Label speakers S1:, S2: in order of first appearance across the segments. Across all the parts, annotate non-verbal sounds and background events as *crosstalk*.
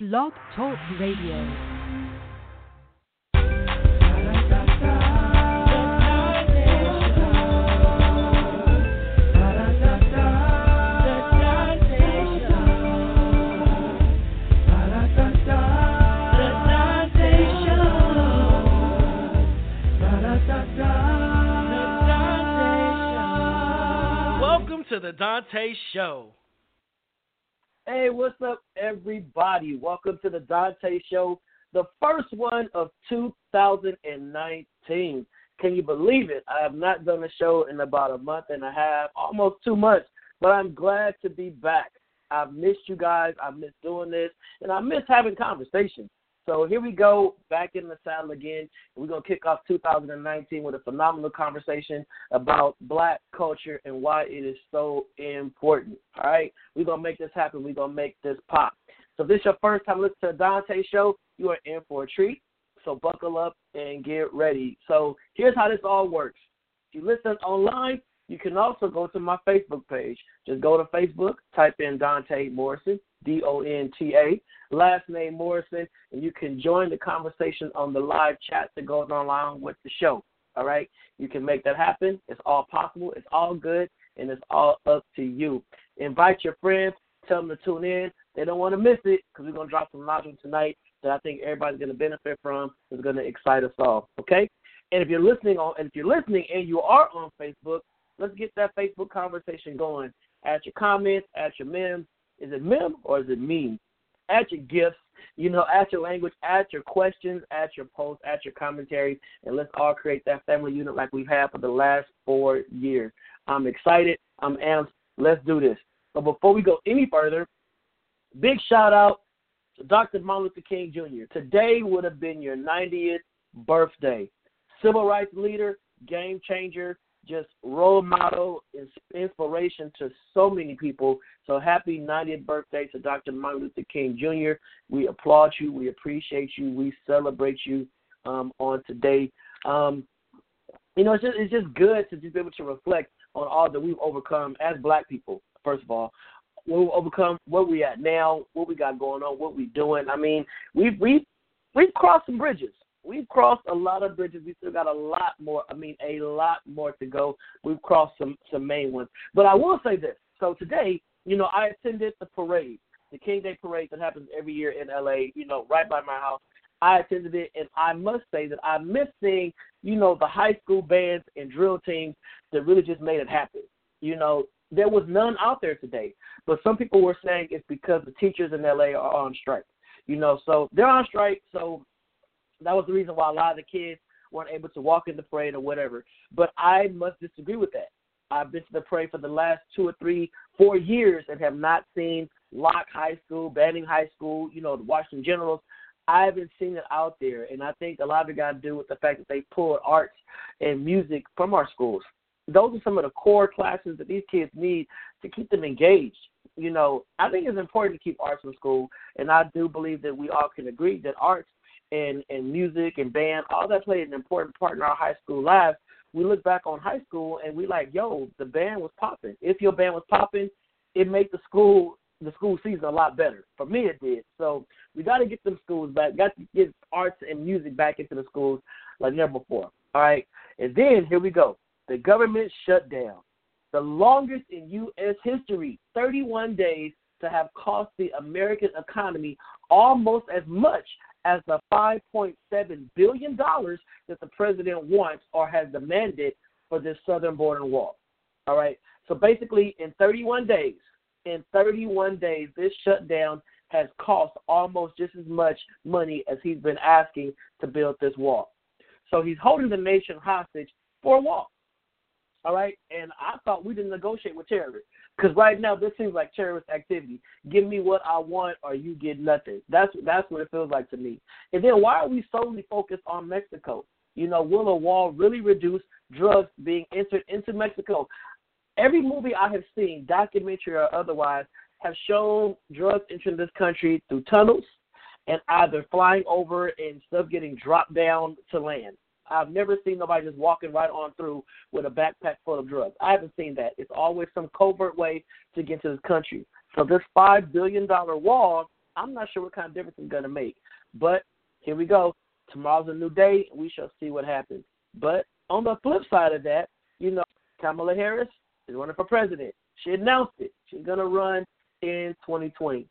S1: Blog Talk Radio.
S2: Welcome to the Donta Show.
S3: Hey, what's up, everybody? Welcome to the Donta Show, the first one of 2019. Can you believe it? I have not done a show in about a month and a half, almost two months, but I'm glad to be back. I've missed you guys. I miss doing this, and I miss having conversations. So here we go, back in the saddle again. We're going to kick off 2019 with a phenomenal conversation about black culture and why it is so important. All right? We're going to make this happen. We're going to make this pop. So if this is your first time listening to the Donta Show, you are in for a treat. So buckle up and get ready. So here's how this all works. If you listen online, you can also go to my Facebook page. Just go to Facebook, type in Donta Morrison, D O N T A, last name Morrison, and you can join the conversation on the live chat that goes online with the show. All right? You can make that happen. It's all possible. It's all good, and it's all up to you. Invite your friends. Tell them to tune in. They don't want to miss it because we're going to drop some knowledge tonight that I think everybody's going to benefit from. It's going to excite us all. Okay? And if you're listening on, and if you're listening and you are on Facebook, let's get that Facebook conversation going. Add your comments, add your memes. Is it mem or is it meme? Add your gifts, you know, add your language, add your questions, add your posts, add your commentary, and let's all create that family unit like we've had for the last four years. I'm excited. I'm amped. Let's do this. But before we go any further, big shout out to Dr. Martin Luther King Jr. Today would have been your 90th birthday. Civil rights leader, game changer, just role model, inspiration to so many people. So happy 90th birthday to Dr. Martin Luther King Jr. We applaud you. We appreciate you. We celebrate you um, on today. Um, you know, it's just it's just good to just be able to reflect on all that we've overcome as Black people. First of all, we've overcome where we at now, what we got going on, what we doing. I mean, we've we've we've crossed some bridges we've crossed a lot of bridges. We still got a lot more. I mean, a lot more to go. We've crossed some some main ones. But I will say this. So today, you know, I attended the parade, the King Day parade that happens every year in LA. You know, right by my house. I attended it, and I must say that I miss seeing, you know, the high school bands and drill teams that really just made it happen. You know, there was none out there today, but some people were saying it's because the teachers in LA are on strike. You know, so they're on strike, so that was the reason why a lot of the kids weren't able to walk in the parade or whatever. But I must disagree with that. I've been to the parade for the last two or three, four years and have not seen Locke High School, Banning High School, you know, the Washington Generals. I haven't seen it out there, and I think a lot of it got to do with the fact that they pulled arts and music from our schools. Those are some of the core classes that these kids need to keep them engaged. You know, I think it's important to keep arts in school, and I do believe that we all can agree that arts and, and music and band, all that played an important part in our high school lives. We look back on high school and we like, yo, the band was popping. If your band was popping, it made the school the school season a lot better. For me, it did. So we got to get them schools back. Got to get arts and music back into the schools like never before. All right, and then here we go. The government shutdown, the longest in U.S. history, 31 days to have cost the American economy almost as much as the $5.7 billion that the president wants or has demanded for this southern border wall. All right. So basically, in 31 days, in 31 days, this shutdown has cost almost just as much money as he's been asking to build this wall. So he's holding the nation hostage for a wall. All right, and I thought we didn't negotiate with terrorists because right now this seems like terrorist activity. Give me what I want, or you get nothing. That's that's what it feels like to me. And then why are we solely focused on Mexico? You know, will a wall really reduce drugs being entered into Mexico? Every movie I have seen, documentary or otherwise, have shown drugs entering this country through tunnels and either flying over and stuff getting dropped down to land. I've never seen nobody just walking right on through with a backpack full of drugs. I haven't seen that. It's always some covert way to get to this country. So this five billion dollar wall, I'm not sure what kind of difference it's gonna make. But here we go. Tomorrow's a new day. We shall see what happens. But on the flip side of that, you know, Kamala Harris is running for president. She announced it. She's gonna run in 2020.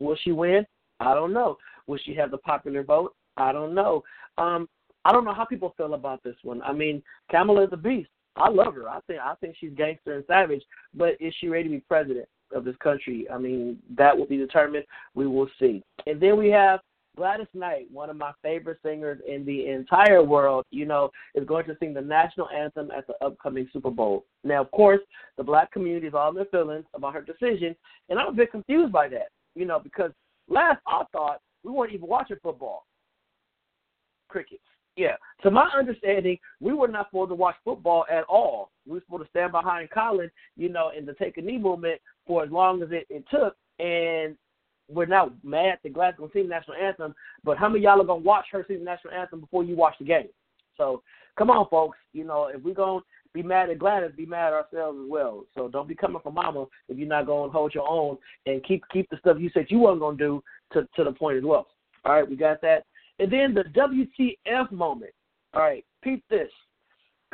S3: Will she win? I don't know. Will she have the popular vote? I don't know. Um, I don't know how people feel about this one. I mean, Kamala is a beast. I love her. I think I think she's gangster and savage. But is she ready to be president of this country? I mean, that will be determined. We will see. And then we have Gladys Knight, one of my favorite singers in the entire world, you know, is going to sing the national anthem at the upcoming Super Bowl. Now, of course, the black community is all in their feelings about her decision, and I'm a bit confused by that, you know, because last I thought we weren't even watching football. Crickets. Yeah. To my understanding, we were not supposed to watch football at all. We were supposed to stand behind Colin, you know, in the take a knee movement for as long as it, it took. And we're now mad that Glasgow sing the national anthem, but how many y'all are gonna watch her sing the national anthem before you watch the game? So come on, folks. You know, if we're gonna be mad at Gladys, be mad at ourselves as well. So don't be coming for Mama if you're not gonna hold your own and keep keep the stuff you said you weren't gonna do to to the point as well. All right, we got that. And then the WTF moment. All right, peep this.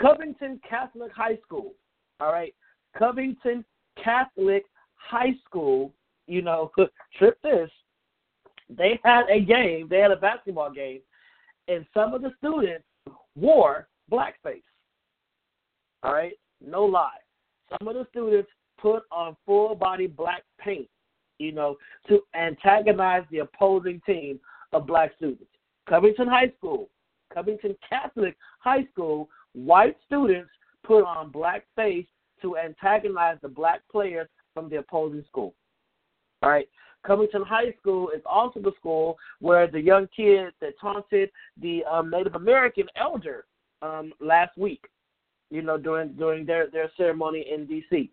S3: Covington Catholic High School. All right, Covington Catholic High School. You know, *laughs* trip this. They had a game. They had a basketball game, and some of the students wore blackface. All right, no lie. Some of the students put on full body black paint, you know, to antagonize the opposing team of black students. Covington High School, Covington Catholic High School, white students put on black face to antagonize the black players from the opposing school. All right. Covington High School is also the school where the young kid that taunted the um, Native American elder um, last week, you know, during during their, their ceremony in D.C.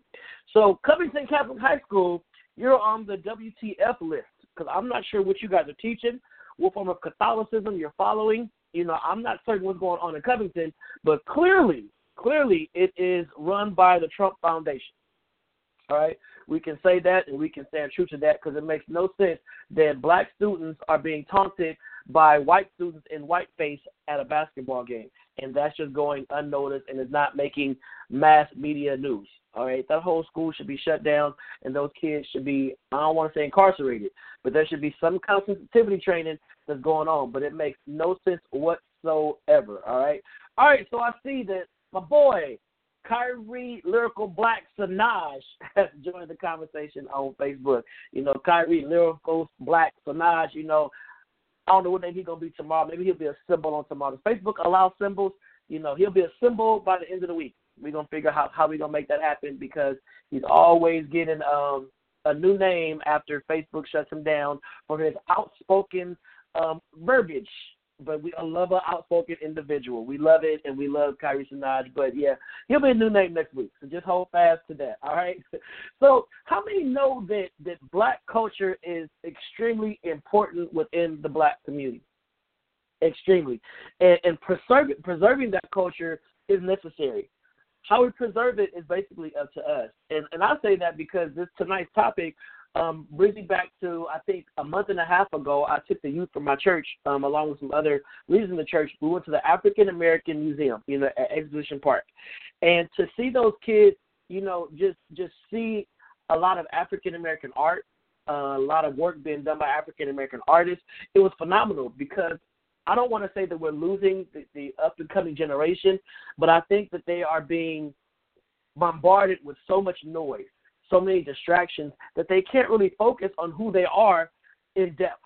S3: So Covington Catholic High School, you're on the WTF list because I'm not sure what you guys are teaching what form of Catholicism you're following. You know, I'm not certain what's going on in Covington, but clearly, clearly it is run by the Trump Foundation. All right, we can say that and we can stand true to that because it makes no sense that black students are being taunted by white students in whiteface at a basketball game, and that's just going unnoticed and is not making mass media news. All right, that whole school should be shut down, and those kids should be, I don't want to say incarcerated, but there should be some kind of sensitivity training that's going on, but it makes no sense whatsoever. All right, all right, so I see that my boy, Kyrie Lyrical Black Sanaj *laughs* has joined the conversation on Facebook. You know, Kyrie Lyrical Black Sanaj, you know, I don't know what name he's gonna be tomorrow. Maybe he'll be a symbol on tomorrow. Facebook allows symbols. You know, he'll be a symbol by the end of the week. We're gonna figure out how, how we're gonna make that happen because he's always getting um a new name after Facebook shuts him down for his outspoken um verbiage. But we love an outspoken individual. We love it and we love Kyrie Sanaj. But yeah, he'll be a new name next week. So just hold fast to that. All right. *laughs* So how many know that that black culture is extremely important within the black community? Extremely. And, and preserving preserving that culture is necessary how we preserve it is basically up to us. And and I say that because this tonight's topic um, brings me back to I think a month and a half ago. I took the youth from my church um, along with some other leaders in the church. We went to the African American Museum, you know, at Exposition Park, and to see those kids, you know, just just see a lot of African American art. Uh, a lot of work being done by African American artists. It was phenomenal because I don't want to say that we're losing the, the up and coming generation, but I think that they are being bombarded with so much noise, so many distractions that they can't really focus on who they are in depth.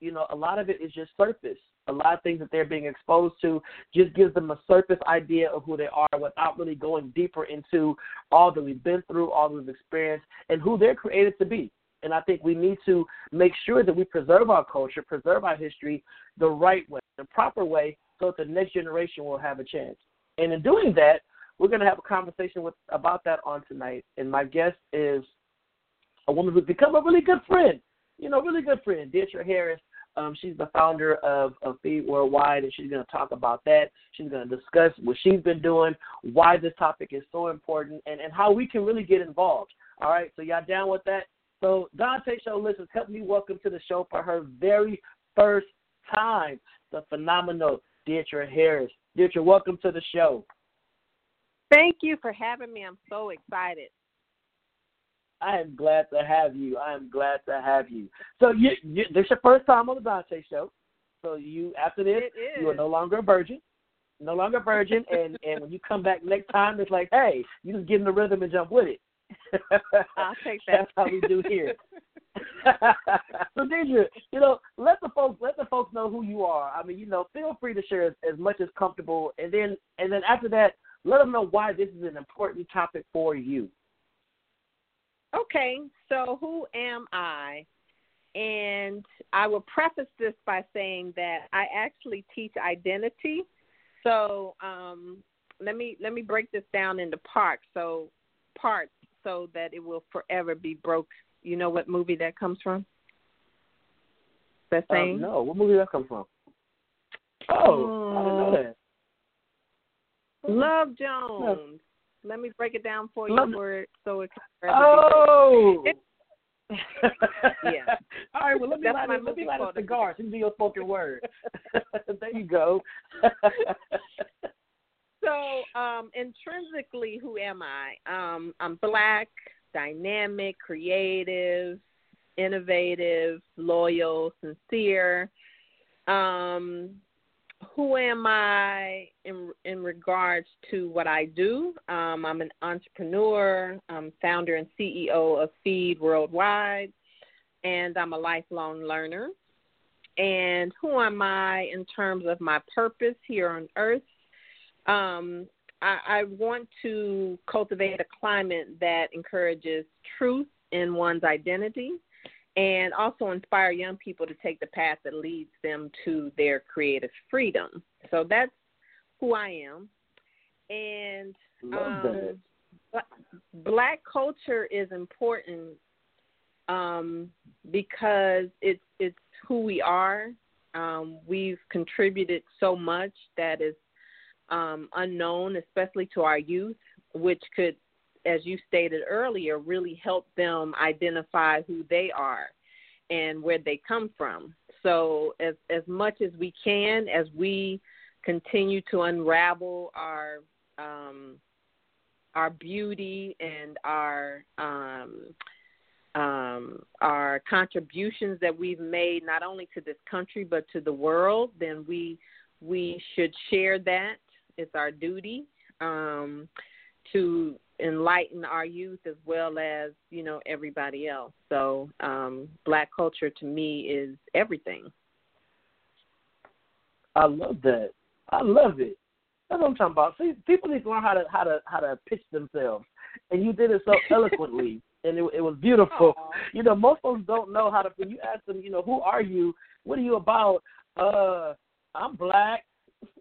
S3: you know, a lot of it is just surface. A lot of things that they're being exposed to just gives them a surface idea of who they are without really going deeper into all that we've been through, all that we've experienced, and who they're created to be. And I think we need to make sure that we preserve our culture, preserve our history the right way, the proper way, so that the next generation will have a chance. And in doing that, we're going to have a conversation with about that on tonight. And my guest is a woman who's become a really good friend. You know, really good friend, Deatra Harris. Um, she's the founder of, of Feed Worldwide, and she's going to talk about that. She's going to discuss what she's been doing, why this topic is so important, and, and how we can really get involved. All right, so y'all down with that? So Donta Show listeners, help me welcome to the show for her very first time, the phenomenal Deatra Harris. Deatra, welcome to the show.
S4: Thank you for having me. I'm so excited.
S3: I am glad to have you. I am glad to have you. So you, you this your first time on the Donta Show. So you after this, you are no longer a virgin, no longer a virgin, *laughs* and and when you come back next time, it's like, hey, you just get in the rhythm and jump with it. *laughs*
S4: I'll take that.
S3: That's how we do here. *laughs* so Deatra, you know, let the folks let the folks know who you are. I mean, you know, feel free to share as, as much as comfortable, and then and then after that, let them know why this is an important topic for you.
S4: Okay, so who am I? And I will preface this by saying that I actually teach identity. So um, let me let me break this down into parts. So parts so that it will forever be broke. You know what movie that comes from? That saying?
S3: Um, no, what movie that comes from? Oh, I didn't know that.
S4: Love Jones. Let me break it down for you
S3: Love-
S4: for so it can
S3: Oh. *laughs*
S4: It- yeah.
S3: All right. Well, let me
S4: That's
S3: light a, let me light a cigar. So you do your spoken word. *laughs* there you go. *laughs*
S4: So, um, intrinsically, who am I? Um, I'm black, dynamic, creative, innovative, loyal, sincere. Um, who am I in in regards to what I do? Um, I'm an entrepreneur, I'm founder and CEO of Feed Worldwide, and I'm a lifelong learner. And who am I in terms of my purpose here on earth? Um, I, I want to cultivate a climate that encourages truth in one's identity and also inspire young people to take the path that leads them to their creative freedom. So that's who I am. And um. Black, culture is important um, because it's it's who we are. Um, we've contributed so much that is um, unknown, especially to our youth, which could, as you stated earlier, really help them identify who they are and where they come from. So, as as much as we can, as we continue to unravel our um, our beauty and our um, um, our contributions that we've made not only to this country but to the world, then we we should share that. It's our duty um, to enlighten our youth as well as you know everybody else. So um, black culture to me is everything.
S3: I love that. I love it. That's what I'm talking about. See, people need to learn how to how to how to pitch themselves, and you did it so *laughs* eloquently, and it, it was beautiful.
S4: Aw.
S3: You know, most folks don't know how to. When you ask them, you know, who are you? What are you about? Uh, I'm black.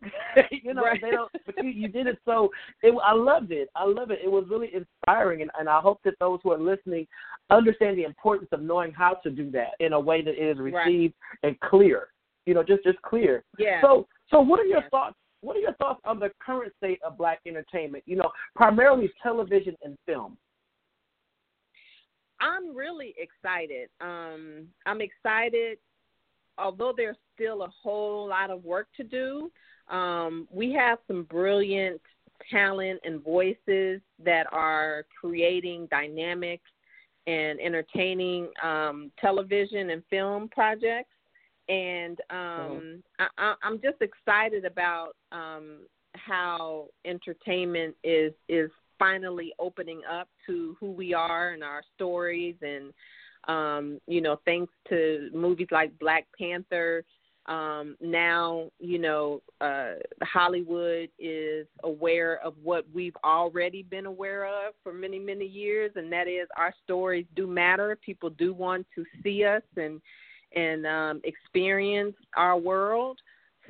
S3: *laughs* you know,
S4: Right.
S3: they don't. But you, you did it so. It, I loved it. I love it. It was really inspiring, and, and I hope that those who are listening understand the importance of knowing how to do that in a way that is
S4: Right.
S3: received and clear. You know, just just clear.
S4: Yeah.
S3: So, so what are your
S4: Yes.
S3: thoughts? What are your thoughts on the current state of black entertainment? You know, primarily television and film.
S4: I'm really excited. Um, I'm excited, although there's still a whole lot of work to do. Um, we have some brilliant talent and voices that are creating dynamic and entertaining um, television and film projects. And um, I, I, I'm just excited about um, how entertainment is is finally opening up to who we are and our stories and Um, you know, thanks to movies like Black Panther, um, now you know uh, Hollywood is aware of what we've already been aware of for many many years, and that is our stories do matter. People do want to see us and and um, experience our world.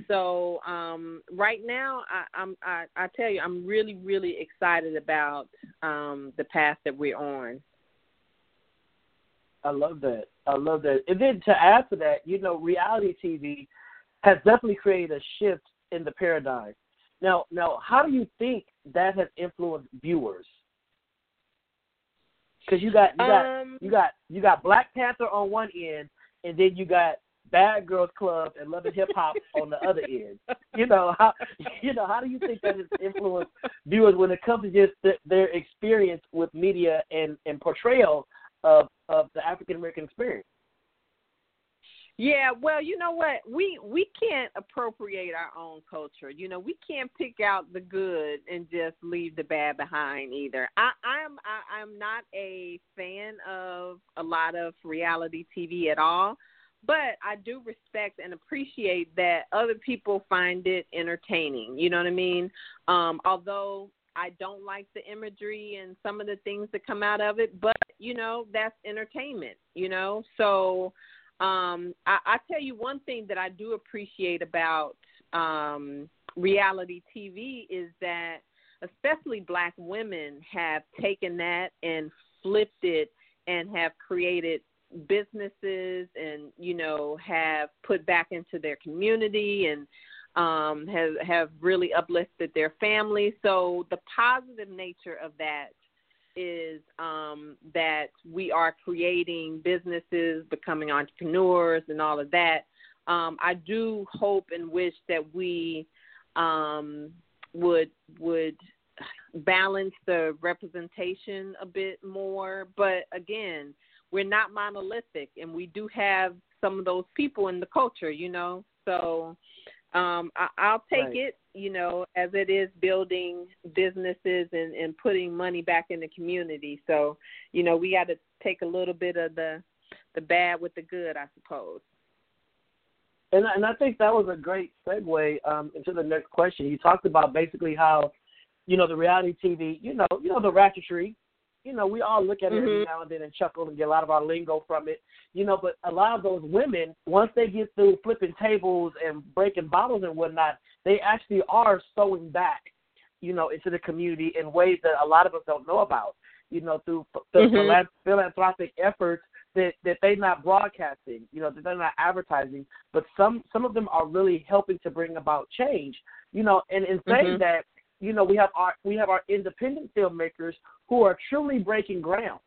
S4: So um, right now, I, I'm I, I tell you, I'm really really excited about um, the path that we're on.
S3: I love that. I love that. And then to add to that, you know, reality TV has definitely created a shift in the paradigm. Now, now, how do you think that has influenced viewers? Because you got you got
S4: Um,
S3: you got you got Black Panther on one end, and then you got Bad Girls Club and Love and Hip Hop on the other end. You know how *laughs* you know how do you think that has influenced viewers when it comes to just the, their experience with media and and portrayal of of the African American experience?
S4: Yeah, well, you know what? We we can't appropriate our own culture. You know, we can't pick out the good and just leave the bad behind either. I I'm I, I'm not a fan of a lot of reality TV at all, but I do respect and appreciate that other people find it entertaining. You know what I mean? Um although I don't like the imagery and some of the things that come out of it, but you know, that's entertainment, you know? So um, I, I tell you one thing that I do appreciate about um, reality TV is that especially black women have taken that and flipped it and have created businesses and you know have put back into their community and um have have really uplifted their family so the positive nature of that is um, that we are creating businesses, becoming entrepreneurs, and all of that. Um, I do hope and wish that we um, would would balance the representation a bit more. But again, we're not monolithic, and we do have some of those people in the culture, you know. So um, I, I'll take
S3: Right.
S4: it, you know, as it is building businesses and, and putting money back in the community. So, you know, we got to take a little bit of the the bad with the good, I suppose.
S3: And and I think that was a great segue um, into the next question. You talked about basically how, you know, the reality TV, you know, you know the ratchetry. You know, we all look at it every
S4: Mhm.
S3: now and then and chuckle and get a lot of our lingo from it. You know, but a lot of those women, once they get through flipping tables and breaking bottles and whatnot, they actually are sewing back, you know, into the community in ways that a lot of us don't know about. You know, through
S4: Mhm.
S3: philan- philanthropic efforts that that they're not broadcasting, you know, that they're not advertising, but some some of them are really helping to bring about change. You know, and in saying
S4: Mhm.
S3: that, you know, we have our we have our independent filmmakers who are truly breaking ground.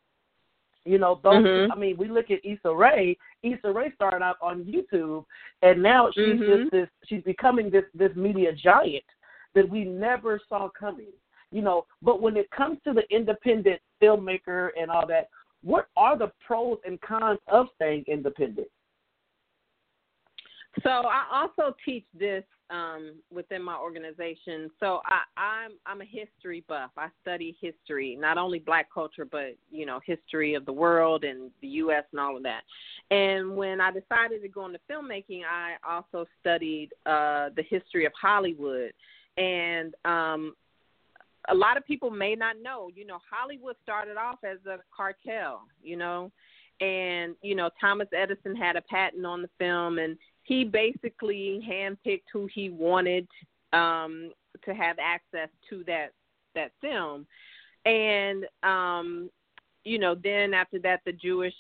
S3: You know, those
S4: Mhm.
S3: I mean, we look at Issa Rae. Issa Rae started out on YouTube and now she's
S4: Mhm.
S3: just this she's becoming this this media giant that we never saw coming. You know, but when it comes to the independent filmmaker and all that, what are the pros and cons of staying independent?
S4: So I also teach this um, within my organization. So I, I'm I'm a history buff. I study history, not only Black culture, but you know history of the world and the U.S. and all of that. And when I decided to go into filmmaking, I also studied uh, the history of Hollywood. And um, a lot of people may not know, you know, Hollywood started off as a cartel, you know, and you know Thomas Edison had a patent on the film, and he basically handpicked who he wanted um, to have access to that that film, and um, you know then after that the Jewish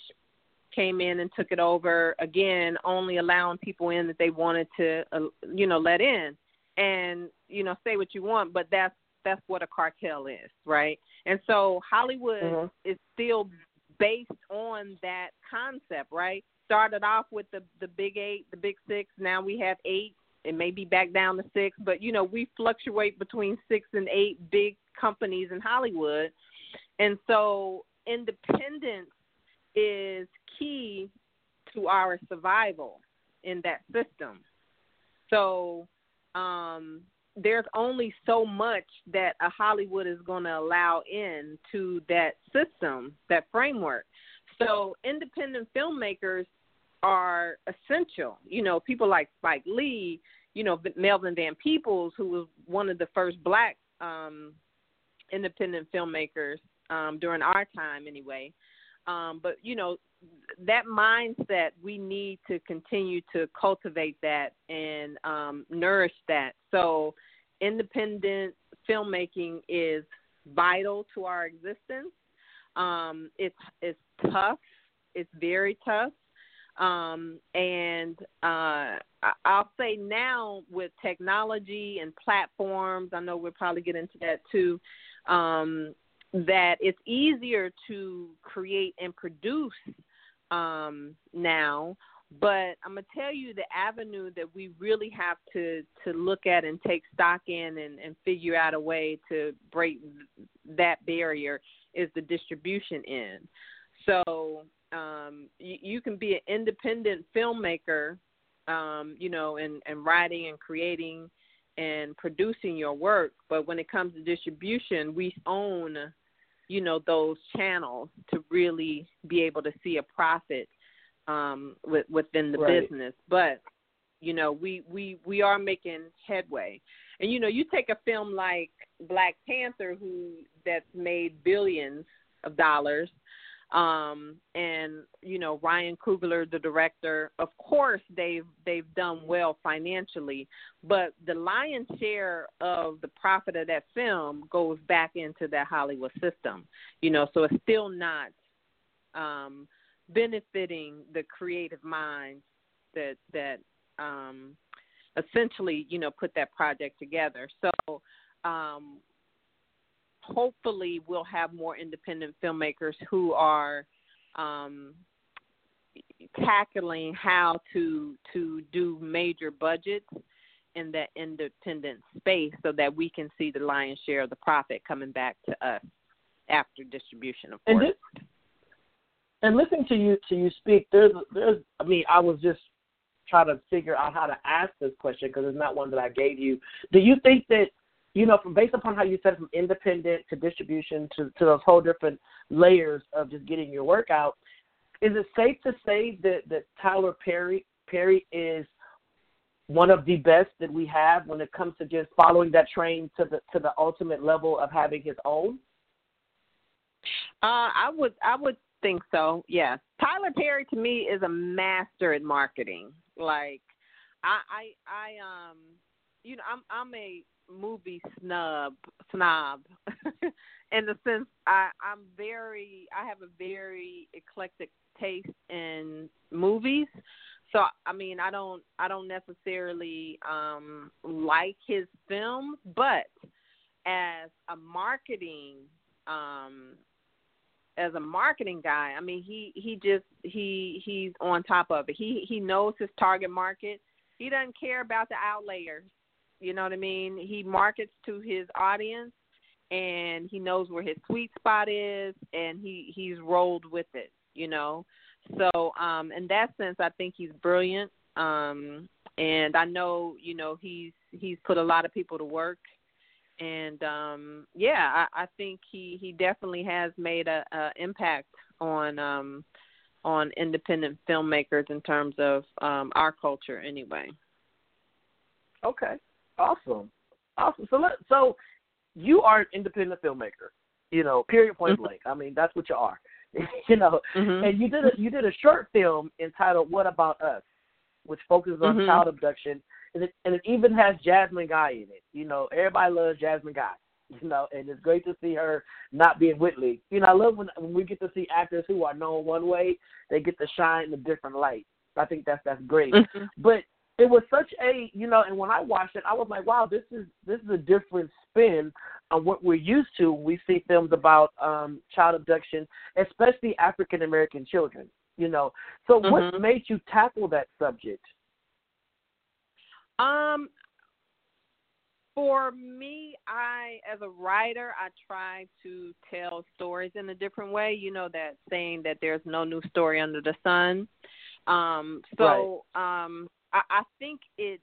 S4: came in and took it over again, only allowing people in that they wanted to, uh, you know, let in, and you know say what you want, but that's that's what a cartel is, right? And so Hollywood
S3: Mhm.
S4: is still based on that concept, right? Started off with the the big eight, the big six. Now we have eight. It may be back down to six, but you know we fluctuate between six and eight big companies in Hollywood, and so independence is key to our survival in that system. So um, there's only so much that a Hollywood is going to allow in to that system, that framework. So independent filmmakers are essential. You know, people like Spike Lee, you know, Melvin Van Peebles, who was one of the first black um, independent filmmakers um, during our time, anyway. Um, but you know, that mindset we need to continue to cultivate that and um, nourish that. So, independent filmmaking is vital to our existence. Um, it's it's tough. It's very tough. Um, and uh, I'll say now with technology and platforms, I know we'll probably get into that too. Um, that it's easier to create and produce um, now. But I'm gonna tell you the avenue that we really have to to look at and take stock in and, and figure out a way to break that barrier is the distribution end. So um, you, you can be an independent filmmaker, um, you know, and, and writing and creating and producing your work. But when it comes to distribution, we own you know those channels to really be able to see a profit um with, within the right. business but you know we we we are making headway and you know you take a film like black panther who that's made billions of dollars um, and you know Ryan Coogler, the director. Of course, they've they've done well financially, but the lion's share of the profit of that film goes back into that Hollywood system. You know, so it's still not um, benefiting the creative minds that that um, essentially you know put that project together. So um, hopefully we'll have more independent filmmakers who are um, tackling how to to do major budgets in that independent space so that we can see the lion's share of the profit coming back to us after distribution of course.
S3: And, this, and listening to you to you speak, there's there's I mean I was just trying to figure out how to ask this question because it's not one that I gave you. Do you think that you know, from based upon how you said from independent to distribution to, to those whole different layers of just getting your work out, is it safe to say that, that Tyler Perry Perry is one of the best that we have when it comes to just following that train to the to the ultimate level of having his own?
S4: Uh, I would I would think so. Yes, Tyler Perry to me is a master at marketing. Like I I I um you know I'm I'm a movie snub snob *laughs* in the sense I I'm very I have a very eclectic taste in movies. So I mean I don't I don't necessarily um like his films, but as a marketing um as a marketing guy, I mean he he just he he's on top of it. He he knows his target market. He doesn't care about the outlayers. You know what I mean? He markets to his audience and he knows where his sweet spot is and he he's rolled with it, you know. So, um in that sense I think he's brilliant. Um and I know, you know, he's he's put a lot of people to work and um yeah, I, I think he he definitely has made a, a impact on um on independent filmmakers in terms of um our culture anyway.
S3: Okay. Awesome, awesome. So let so you are an independent filmmaker. You know, period, point mm-hmm. blank. I mean, that's what you are. *laughs* you know, mm-hmm. and you did a you did a short film entitled "What About Us," which focuses on mm-hmm. child abduction, and it and it even has Jasmine Guy in it. You know, everybody loves Jasmine Guy. *laughs* You know, and it's great to see her not being Whitley. You know, I love when when we get to see actors who are known one way, they get to shine in a different light. I think that's that's great. Mm-hmm. But it was such a you know and when i watched it i was like wow this is this is a different spin on what we're used to when we see films about um child abduction especially african american children you know so mm-hmm. what made you tackle that subject
S4: um for me i as a writer i try to tell stories in a different way you know that saying that there's no new story under the sun um so right. um I, I think it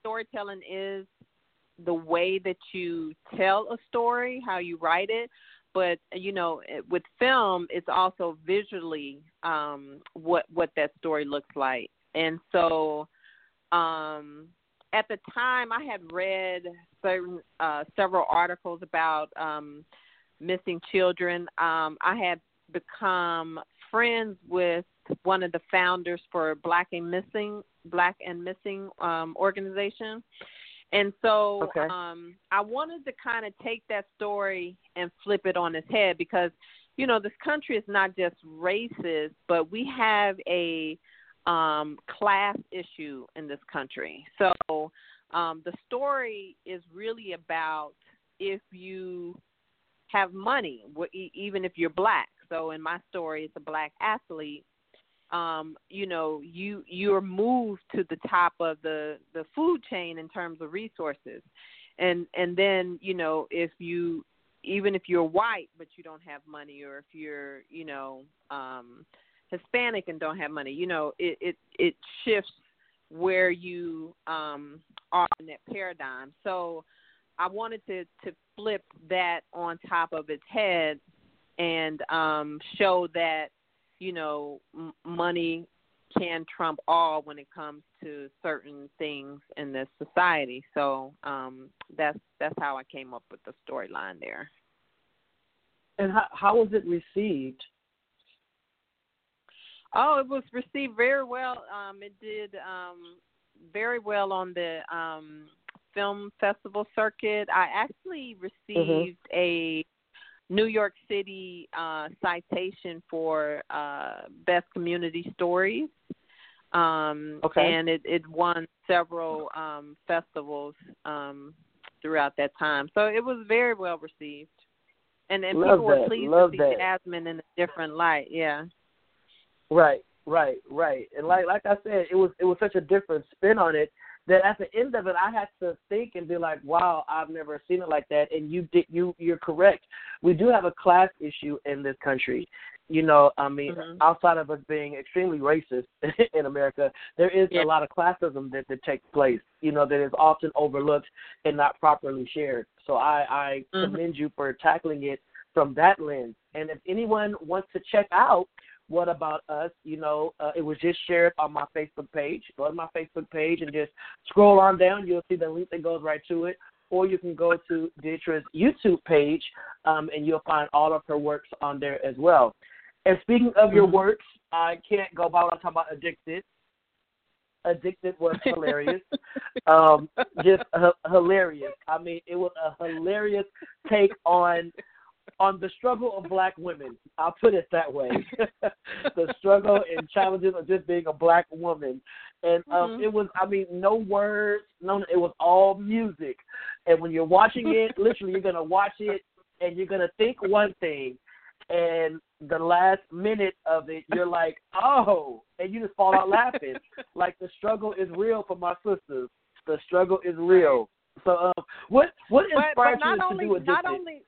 S4: storytelling is the way that you tell a story, how you write it. but you know, with film, it's also visually um, what what that story looks like, and so um, at the time, I had read certain uh, several articles about um, missing children. Um, I had become friends with one of the founders for Black and Missing Black and Missing um, organization. And so
S3: okay.
S4: um, I wanted to kind of take that story and flip it on its head because, you know, this country is not just racist, but we have a um, class issue in this country. So um, the story is really about if you have money, even if you're black. So in my story, it's a black athlete um, you know, you you're moved to the top of the the food chain in terms of resources, and and then you know if you even if you're white but you don't have money, or if you're you know um, Hispanic and don't have money, you know it it it shifts where you um, are in that paradigm. So I wanted to to flip that on top of its head and um, show that you know, m- money can trump all when it comes to certain things in this society. So um, that's that's how I came up with the storyline there.
S3: And how how was it received?
S4: Oh, it was received very well. Um, it did um, very well on the um, film festival circuit. I actually
S3: mm-hmm.
S4: received mm-hmm. a New York City uh, citation for uh, best community stories. Um,
S3: okay.
S4: And it, it won several um, festivals um, throughout that time. So it was very well received. And, and
S3: Love
S4: people
S3: that.
S4: were pleased
S3: Love
S4: to see
S3: that.
S4: Jasmine in a different light. Yeah.
S3: Right, right, right. And like like I said, it was it was such a different spin on it that at the end of it, I had to think and be like, "Wow, I've never seen it like that." And you did you you're correct. We do have a class issue in this country. You know, I mean,
S4: mm-hmm.
S3: outside of us being extremely racist *laughs* in America, there is
S4: yeah.
S3: a lot of classism that, that takes place. You know, that is often overlooked and not properly shared. So I, I
S4: mm-hmm.
S3: commend you for tackling it from that lens. And if anyone wants to check out what About Us. You know, uh, it was just shared on my Facebook page. Go to my Facebook page and just scroll on down. You'll see the link that goes right to it. Or you can go to Deatra's YouTube page um, and you'll find all of her works on there as well. And speaking of your
S4: Mm-hmm.
S3: works, I can't go by without talking about Addicted. Addicted was *laughs* hilarious. um, just h- hilarious. I mean, it was a hilarious take on on the struggle of black women. I'll put it that way. *laughs* the struggle and challenges of just being a black woman. And um
S4: mm-hmm.
S3: it was I mean, no words, no it was all music. And when you're watching it, *laughs* literally you're gonna watch it and you're gonna think one thing and the last minute of it you're like, Oh and you just fall out laughing. *laughs* Like the struggle is real for my sisters. The struggle is real. So um, what what inspired
S4: but, but
S3: you to
S4: only,
S3: do Addicted?
S4: Not only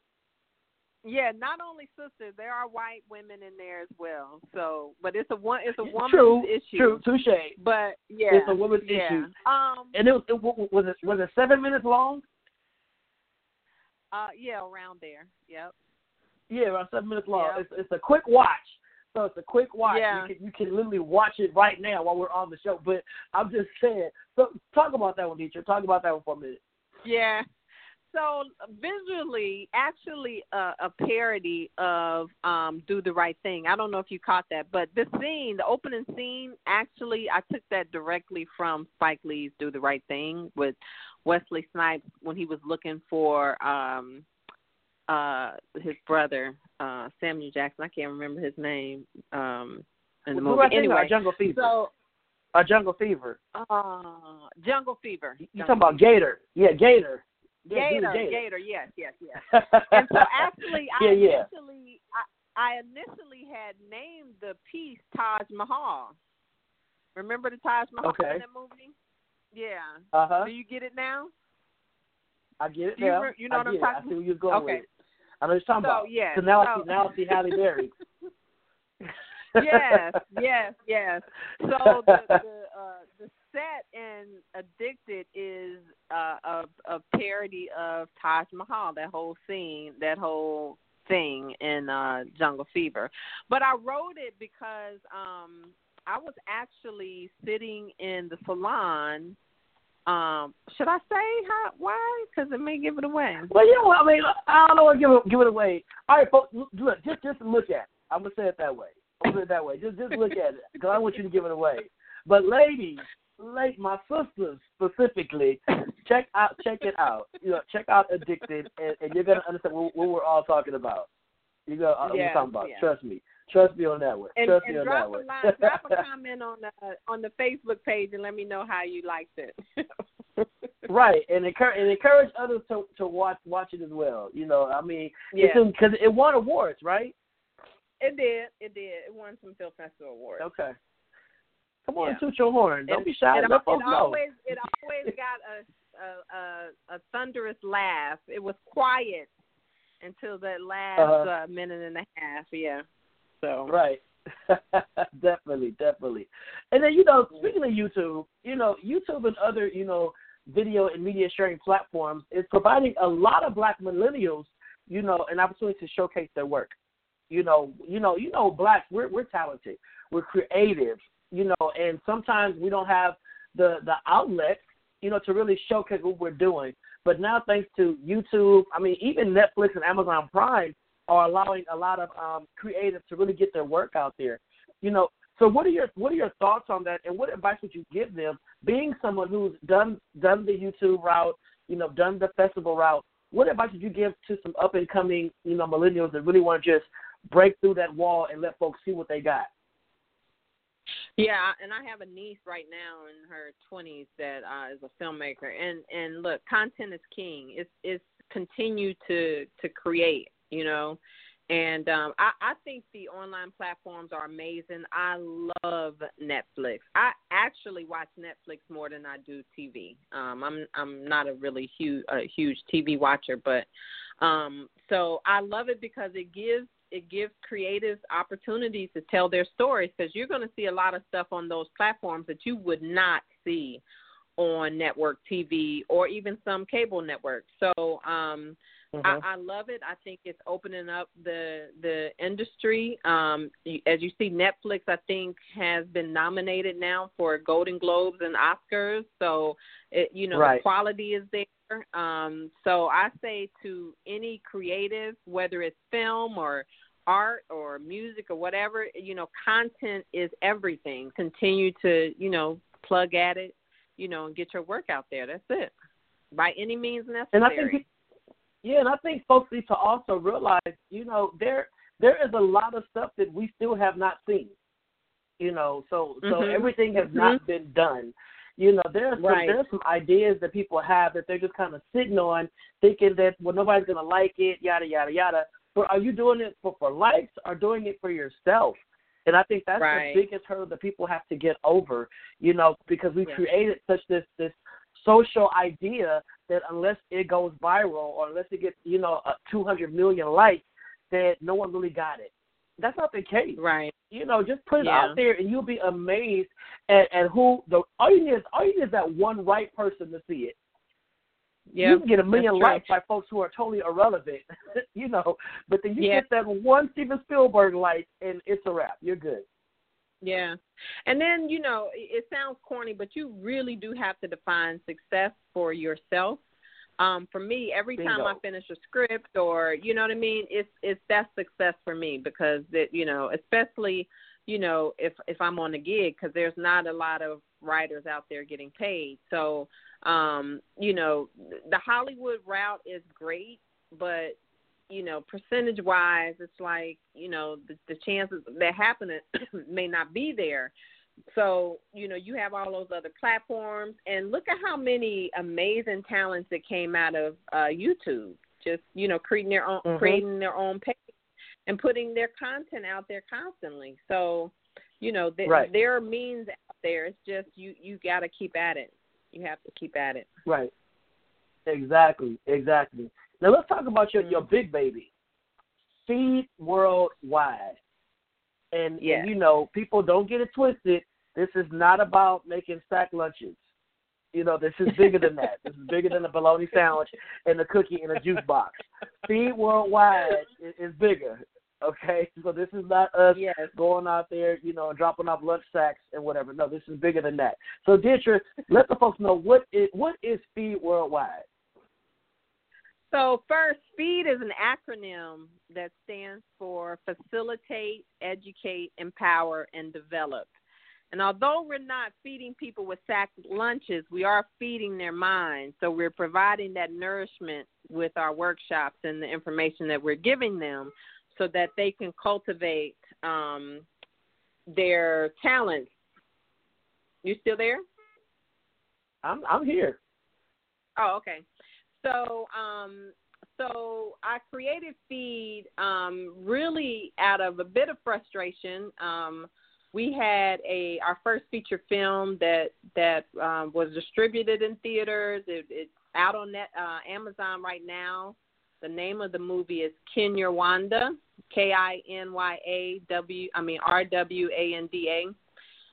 S4: yeah, not only sisters, there are white women in there as well. So, but it's a one, it's a woman's
S3: true,
S4: issue.
S3: True, touche.
S4: But yeah,
S3: it's a woman's
S4: yeah.
S3: issue.
S4: Um,
S3: and it was, it was it was it seven minutes long?
S4: Uh, yeah, around there. Yep.
S3: Yeah, around seven minutes long.
S4: Yep.
S3: It's it's a quick watch. So it's a quick watch.
S4: Yeah.
S3: You can you can literally watch it right now while we're on the show. But I'm just saying. So talk about that one, teacher. Talk about that one for a minute.
S4: Yeah. So visually, actually, uh, a parody of um, "Do the Right Thing." I don't know if you caught that, but the scene, the opening scene, actually, I took that directly from Spike Lee's "Do the Right Thing" with Wesley Snipes when he was looking for um, uh, his brother uh, Samuel Jackson. I can't remember his name um, in the
S3: Well,
S4: movie. Anyway,
S3: Jungle Fever.
S4: so
S3: uh, Jungle Fever.
S4: uh, Jungle Fever.
S3: You talking about Gator? Yeah, Gator.
S4: Gator,
S3: Gator.
S4: Gator, yes, yes, yes. *laughs* and so actually, I
S3: yeah, yeah.
S4: initially, I, I initially had named the piece Taj Mahal. Remember the Taj Mahal
S3: Okay.
S4: in that movie? Yeah.
S3: Uh huh.
S4: Do you get it now?
S3: I get it
S4: Do you
S3: now.
S4: re- you know
S3: I
S4: what I'm
S3: it. I
S4: talking-
S3: see where you're going
S4: Okay.
S3: with it. I know what you're talking
S4: So,
S3: about.
S4: yeah,
S3: Because now I see now I see Halle Berry. *laughs*
S4: yes, yes, yes. So the the, uh, the set in Addicted is uh, a, a parody of Taj Mahal. That whole scene, that whole thing in uh Jungle Fever. But I wrote it because um I was actually sitting in the salon um, should I say how why? Because it may give it away.
S3: Well, you know what I mean. I don't know what give it give it away. All right, folks, look, just just look at. it. I'm gonna say it that way. I'm gonna say it that way. Just just look at it because I want you to give it away. But ladies, late my sisters specifically, check out check it out. You know, check out Addicted, and, and you're gonna understand what, what we're all talking about. You know, uh,
S4: yeah,
S3: we're talking about.
S4: Yeah.
S3: Trust me. Trust me on that one.
S4: And,
S3: Trust
S4: and
S3: me on
S4: drop
S3: that
S4: a
S3: one.
S4: line, drop a *laughs* comment on the on the Facebook page and let me know how you liked it. *laughs*
S3: right, and encourage and encourage others to to watch watch it as well. You know, I mean,
S4: yeah,
S3: because it won awards, right?
S4: It did. It did. It won some film festival awards.
S3: Okay. Come on,
S4: Yeah.
S3: toot your horn. Don't
S4: And
S3: be shy.
S4: It,
S3: Let
S4: it
S3: folks know.
S4: always it always got a, a a a thunderous laugh. It was quiet until that last
S3: Uh-huh.
S4: uh, minute and a half. Yeah. So
S3: Right. *laughs* definitely, definitely. And then you know, speaking of YouTube, you know, YouTube and other you know video and media sharing platforms is providing a lot of Black millennials, you know, an opportunity to showcase their work. You know, you know, you know, blacks we're we're talented, we're creative, you know, and sometimes we don't have the the outlet, you know, to really showcase what we're doing. But now, thanks to YouTube, I mean, even Netflix and Amazon Prime are allowing a lot of um, creatives to really get their work out there. You know, so what are your what are your thoughts on that, and what advice would you give them, being someone who's done done the YouTube route, you know, done the festival route? What advice would you give to some up and coming, you know, millennials that really want to just break through that wall and let folks see what they got?
S4: Yeah, and I have a niece right now in her twenties that uh, is a filmmaker, and and look, content is king. It's it's continue to to create, you know, and um, I I think the online platforms are amazing. I love Netflix. I actually watch Netflix more than I do TV. Um, I'm I'm not a really huge a huge TV watcher, but um, so I love it because it gives it gives creatives opportunities to tell their stories because you're going to see a lot of stuff on those platforms that you would not see on network TV or even some cable networks. So um,
S3: Mm-hmm.
S4: I, I love it. I think it's opening up the the industry. Um, as you see, Netflix I think has been nominated now for Golden Globes and Oscars. So it, you know
S3: Right.
S4: the quality is there. Um, so I say to any creative, whether it's film or art or music or whatever, you know, content is everything. Continue to, you know, plug at it, you know, and get your work out there. That's it. By any means necessary.
S3: And I think, yeah, and I think folks need to also realize, you know, there there is a lot of stuff that we still have not seen. You know, so so
S4: Mhm.
S3: everything has not been done. You know, there's some, there's some ideas that people have that they're just kind of sitting on, thinking that well nobody's gonna like it, yada yada yada. But are you doing it for for likes or doing it for yourself? And I think that's
S4: Right.
S3: the biggest hurdle that people have to get over. You know, because we've
S4: Yeah.
S3: created such this this social idea that unless it goes viral or unless it gets you know a 200 million likes, that no one really got it. That's not the case.
S4: Right.
S3: You know, just put it
S4: Yeah.
S3: out there, and you'll be amazed at, at who the all you need is all you need is that one right person to see it.
S4: Yeah.
S3: you can get a million likes by folks who are totally irrelevant, *laughs* you know. But then you
S4: Yeah.
S3: get that one Steven Spielberg like, and it's a wrap. You're good.
S4: Yeah. And then, you know, it it sounds corny, but you really do have to define success for yourself. Um, for me, every time I finish a script or you know what I mean, it's it's that success for me because that you know, especially you know if if I'm on a gig because there's not a lot of writers out there getting paid. So um, you know, the Hollywood route is great, but you know, percentage wise, it's like, you know, the, the chances that happening *coughs* may not be there. So, you know, you have all those other platforms and look at how many amazing talents that came out of uh YouTube. Just, you know, creating their own
S3: Mhm.
S4: creating their own page and putting their content out there constantly. So, you know, th-
S3: Right.
S4: there are means out there. It's just you you got to keep at it. You have to keep at it.
S3: Right. Exactly. Exactly. Now let's talk about your your big baby, Feed Worldwide. And,
S4: Yeah.
S3: and you know, people don't get it twisted. This is not about making sack lunches. You know, this is bigger than that. This is bigger than a bologna sandwich and a cookie in a juice box. Feed Worldwide is, is bigger. Okay, *laughs* so this is not us
S4: Yes.
S3: going out there, you know, and dropping off lunch sacks and whatever. No, this is bigger than that. So, Deatra, let the folks know what is what is Feed Worldwide.
S4: So, first, FEED is an acronym that stands for Facilitate, Educate, Empower, and Develop. And although we're not feeding people with sack lunches, we are feeding their minds. So, we're providing that nourishment with our workshops and the information that we're giving them so that they can cultivate um, their talents. You still there?
S3: I'm I'm here.
S4: Oh, okay. So, um, so I created Feed um, really out of a bit of frustration. Um, we had a our first feature film that that um, was distributed in theaters. It, it's out on net, uh, Amazon right now. The name of the movie is Kinyarwanda, K I N Y A W. I mean R W A N D A.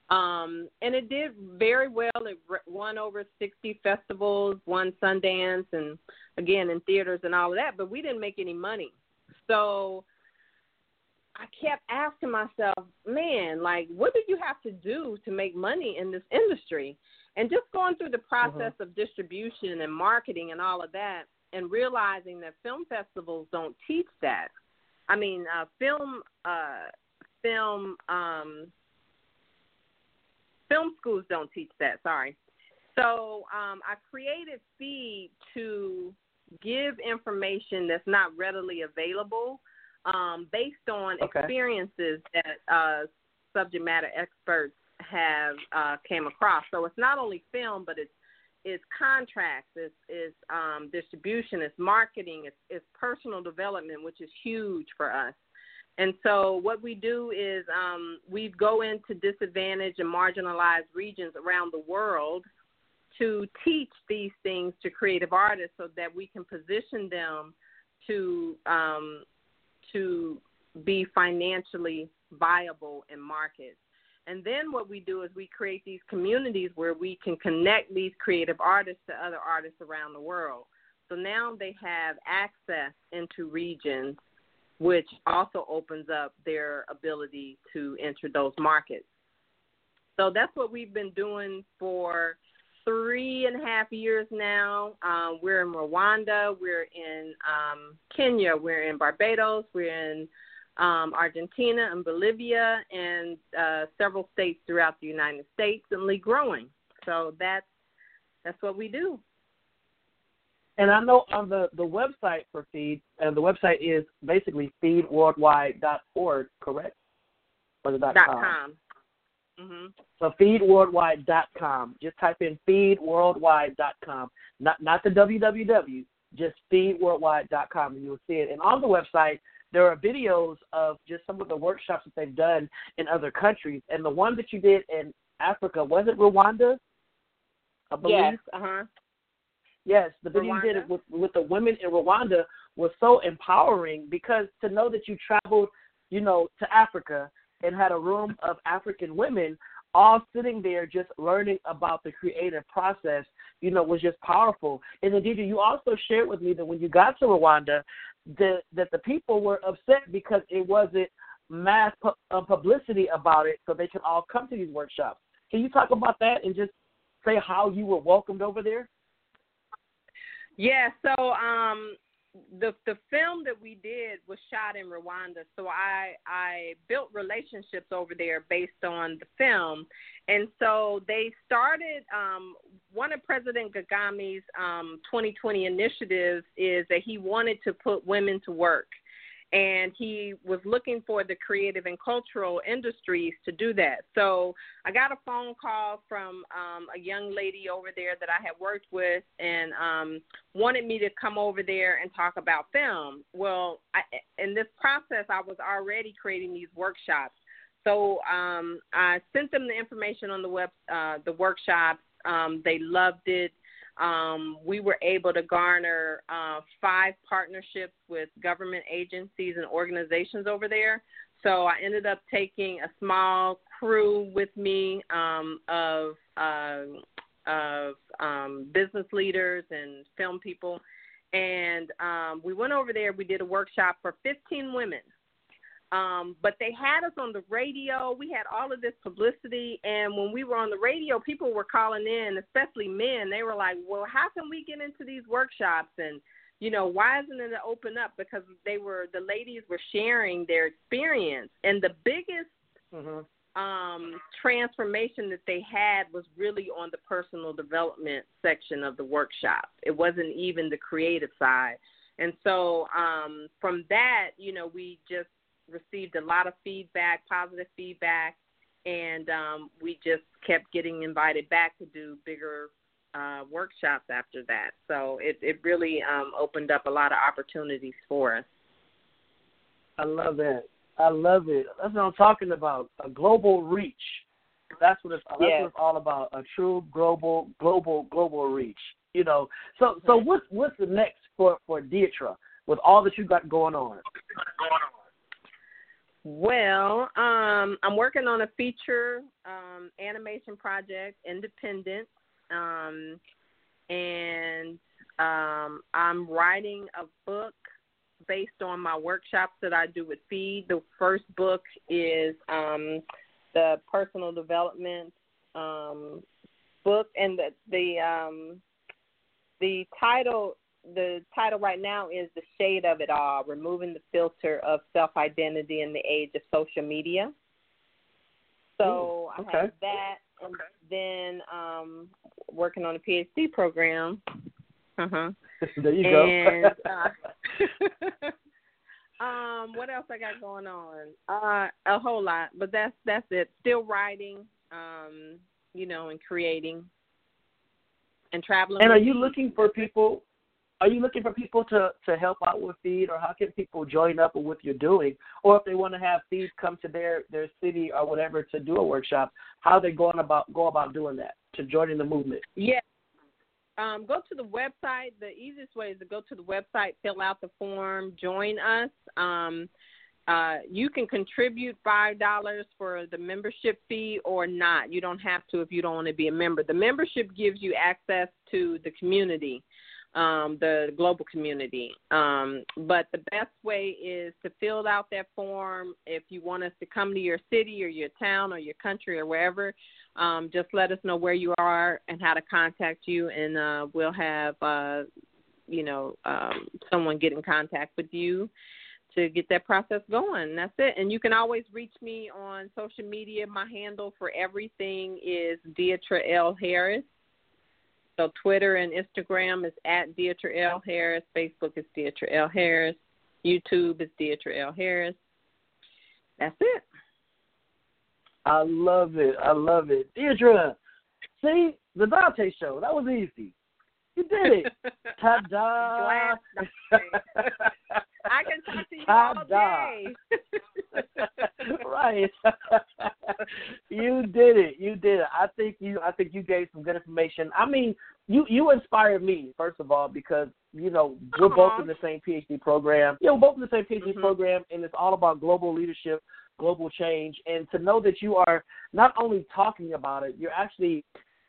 S4: Um, and it did very well. It won over 60 festivals, won Sundance, and again in theaters and all of that. But we didn't make any money. So I kept asking myself, man, like, what do you have to do to make money in this industry? And just going through the process of distribution and marketing and all of that, and realizing that film festivals don't teach that. I mean, uh, film, uh, film. Um, film schools don't teach that. Sorry. So um, I created Feed to give information that's not readily available, um, based on
S3: Okay.
S4: experiences that uh, subject matter experts have uh, came across. So it's not only film, but it's it's contracts, it's, it's um, distribution, it's marketing, it's, it's personal development, which is huge for us. And so what we do is um, we go into disadvantaged and marginalized regions around the world to teach these things to creative artists so that we can position them to um, to be financially viable in markets. And then what we do is we create these communities where we can connect these creative artists to other artists around the world. So now they have access into regions which also opens up their ability to enter those markets. So that's what we've been doing for three and a half years now. Um, we're in Rwanda, we're in um, Kenya, we're in Barbados, we're in um, Argentina and Bolivia, and uh, several states throughout the United States, and growing. So that's that's what we do.
S3: And I know on the, the website for Feed, and the website is basically feedworldwide.org, correct? Or the dot
S4: Dot
S3: com.
S4: com. Mhm.
S3: So feedworldwide.com. Just type in feedworldwide.com. Not not the www, just feedworldwide.com, and you'll see it. And on the website, there are videos of just some of the workshops that they've done in other countries. And the one that you did in Africa, was it Rwanda? I believe.
S4: Yes. Uh huh.
S3: Yes, the video you did with with the women in Rwanda was so empowering because to know that you traveled, you know, to Africa and had a room of African women all sitting there just learning about the creative process, you know, was just powerful. And indeed, you also shared with me that when you got to Rwanda, that that the people were upset because it wasn't mass pu- uh, publicity about it, so they could all come to these workshops. Can you talk about that and just say how you were welcomed over there?
S4: Yeah, so um the the film that we did was shot in Rwanda. So I I built relationships over there based on the film. And so they started um one of President Kagame's um 2020 initiatives is that he wanted to put women to work. And he was looking for the creative and cultural industries to do that. So I got a phone call from um, a young lady over there that I had worked with, and um, wanted me to come over there and talk about film. Well, I, in this process, I was already creating these workshops. So um, I sent them the information on the web, uh, the workshops. Um, they loved it. Um, we were able to garner uh, five partnerships with government agencies and organizations over there. So I ended up taking a small crew with me um, of uh, of um, business leaders and film people. And um, we went over there. We did a workshop for 15 women. Um, but they had us on the radio. We had all of this publicity, and when we were on the radio, people were calling in, especially men. They were like, "Well, how can we get into these workshops?" And you know, why isn't it open up? Because they were the ladies were sharing their experience, and the biggest
S3: Mhm.
S4: um, transformation that they had was really on the personal development section of the workshop. It wasn't even the creative side. And so um, from that, you know, we just received a lot of feedback, positive feedback, and um, we just kept getting invited back to do bigger uh, workshops after that. So it, it really um, opened up a lot of opportunities for us.
S3: I love that. I love it. That's what I'm talking about. A global reach. That's what it's. That's
S4: Yeah.
S3: what it's all about. A true global, global, global reach. You know. So, so what's what's the next for for Deatra with all that you got going on?
S4: Well, um, I'm working on a feature um, animation project, independent, um, and um, I'm writing a book based on my workshops that I do with Feed. The first book is um, the personal development um, book, and the the um, the title the title right now is The Shade of It All Removing the Filter of Self Identity in the Age of Social Media. So
S3: Ooh,
S4: I have that, and then um, working on a PhD program. Uh huh. *laughs*
S3: there you
S4: And,
S3: go. *laughs*
S4: uh, *laughs* um, what else I got going on? Uh, a whole lot, but that's that's it. Still writing, um, you know, and creating, and traveling.
S3: and are you looking for people? Are you looking for people to to help out with feed, or how can people join up with what you're doing, or if they want to have feed come to their their city or whatever to do a workshop, how they going about go about doing that to joining the movement?
S4: Yeah. Um, go to the website. The easiest way is to go to the website, fill out the form, join us. Um, uh, you can contribute five dollars for the membership fee or not. You don't have to if you don't want to be a member. The membership gives you access to the community, um, the global community. Um, but the best way is to fill out that form. If you want us to come to your city or your town or your country or wherever, um, just let us know where you are and how to contact you, and uh, we'll have uh, you know um, someone get in contact with you to get that process going. That's it. And you can always reach me on social media. My handle for everything is Deatra L Harris. So Twitter and Instagram is at Deatra L Harris. Facebook is Deatra L Harris. YouTube is Deatra L Harris. That's it.
S3: I love it. I love it. Deatra, see the Donta show. That was easy. You did it. *laughs* Ta da! *laughs*
S4: I can talk to you all day. *laughs*
S3: right. *laughs* you did it. You did it. I think you I think you gave some good information. I mean, you you inspired me, first of all, because you know, we're both in the same PhD program. Yeah, we're both in the same PhD
S4: Mhm.
S3: program and it's all about global leadership, global change. And to know that you are not only talking about it, you're actually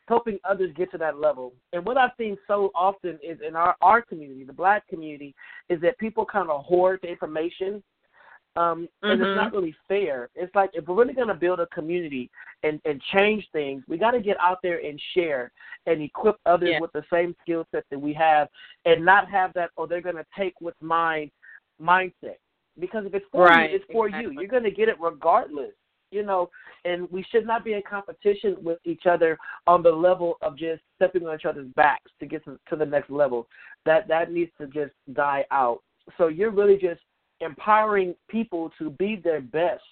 S3: helping others get to that level. And what I've seen so often is in our, our community, the black community, is that people kind of hoard the information. Um, and
S4: Mhm.
S3: it's not really fair. It's like if we're really going to build a community and, and change things, we got to get out there and share and equip others
S4: Yeah.
S3: with the same skill set that we have and not have that, oh, they're going to take what's mine mindset. Because if it's for
S4: Right,
S3: you, it's for you. You're going to get it regardless, you know, and we should not be in competition with each other on the level of just stepping on each other's backs to get to, to the next level. That that needs to just die out. So you're really just empowering people to be their best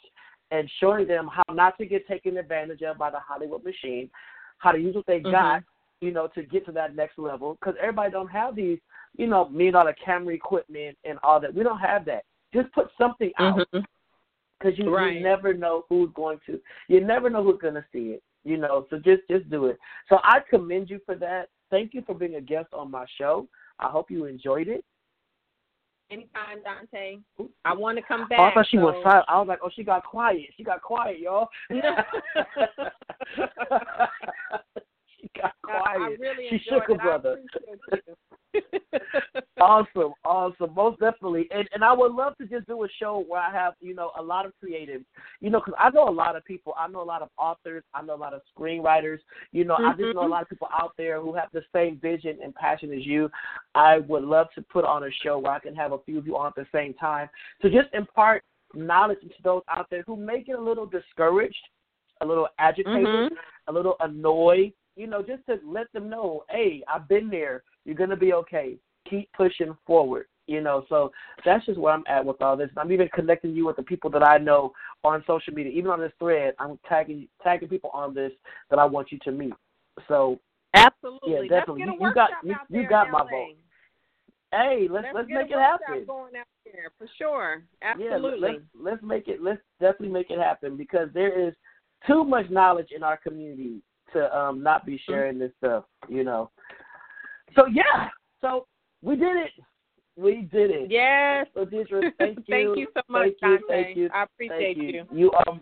S3: and showing them how not to get taken advantage of by the Hollywood machine, how to use what they got, you know, to get to that next level. Because everybody don't have these, you know, million dollar camera equipment and all that. We don't have that. Just put something out
S4: Mhm.
S3: Because you,
S4: Right.
S3: you never know who's going to you never know who's going to see it you know so just just do it. So i commend you for that. Thank you for being a guest on my show. I hope you enjoyed it.
S4: Anytime, Donta. I want to come back.
S3: oh, i thought she was silent i was like oh she got quiet. She got quiet y'all *laughs* *laughs* got quiet.
S4: I really
S3: she shook her brother.
S4: I *laughs* *laughs*
S3: awesome, awesome, most definitely. And and I would love to just do a show where I have you know a lot of creatives, you know, because I know a lot of people. I know a lot of authors. I know a lot of screenwriters. You know, I just know a lot of people out there who have the same vision and passion as you. I would love to put on a show where I can have a few of you on at the same time to just impart knowledge to those out there who may get a little discouraged, a little agitated,
S4: Mhm.
S3: a little annoyed. You know, just to let them know, hey, I've been there. You're gonna be okay. Keep pushing forward. You know, so that's just where I'm at with all this. I'm even connecting you with the people that I know on social media. Even on this thread, I'm tagging tagging people on this that I want you to meet. So
S4: Absolutely.
S3: Yeah,
S4: Let's
S3: definitely. You- you got- you- you got my
S4: LA.
S3: vote. hey, let's let's,
S4: get
S3: make it happen.
S4: going out there for sure.
S3: Yeah,
S4: Absolutely.
S3: let's let's make it let's definitely make it happen because there is too much knowledge in our community to um not be sharing this stuff, you know. So yeah, so we did it. We did it.
S4: Yes.
S3: So Deatra, *laughs* thank you.
S4: Thank you so much,
S3: thank you,
S4: Donta.
S3: Thank you.
S4: I appreciate
S3: thank
S4: you.
S3: You are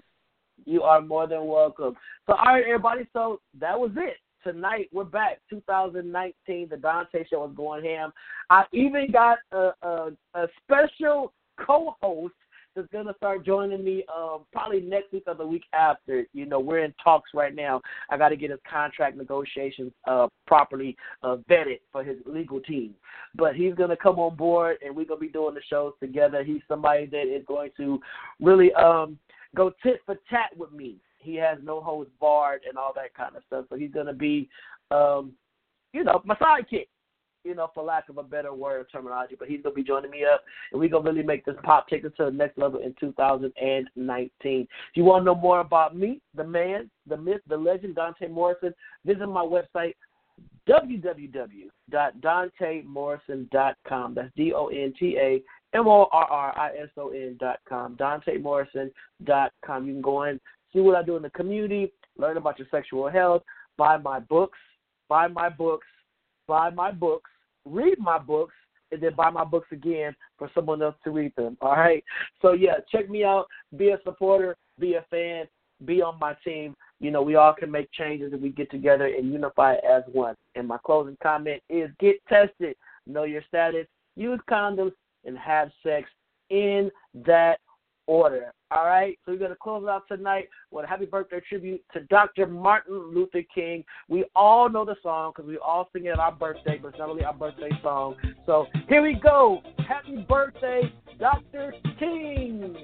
S3: you are more than welcome. So all right, everybody. So that was it. Tonight we're back. 2019. The Donta Show is going ham. I even got a a, a special co-host that's gonna start joining me um probably next week or the week after. You know, we're in talks right now. I got to get his contract negotiations uh properly uh vetted for his legal team. But he's gonna come on board and we're gonna be doing the shows together. He's somebody that is going to really um go tit for tat with me. He has no holds barred and all that kind of stuff. So he's gonna be um you know, my sidekick you know, for lack of a better word or terminology, but he's gonna be joining me up, and we're gonna really make this pop take it to the next level in 2019. If you want to know more about me, the man, the myth, the legend, Donta Morrison, visit my website www.dontamorrison.com. That's D O N T A M O R R I S O N dot com. DontaMorrison.com. You can go in, see what I do in the community, learn about your sexual health, buy my books, buy my books, buy my books, read my books, and then buy my books again for someone else to read them. All right. So yeah, check me out. Be a supporter. Be a fan. Be on my team. You know, we all can make changes if we get together and unify as one. And my closing comment is: get tested, know your status, use condoms, and have sex in that order. All right, so we're going to close out tonight with a happy birthday tribute to Dr. Martin Luther King. We all know the song because we all sing it at our birthday, but it's not really our birthday song. So here we go. Happy birthday, Dr. King.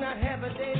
S5: not have a day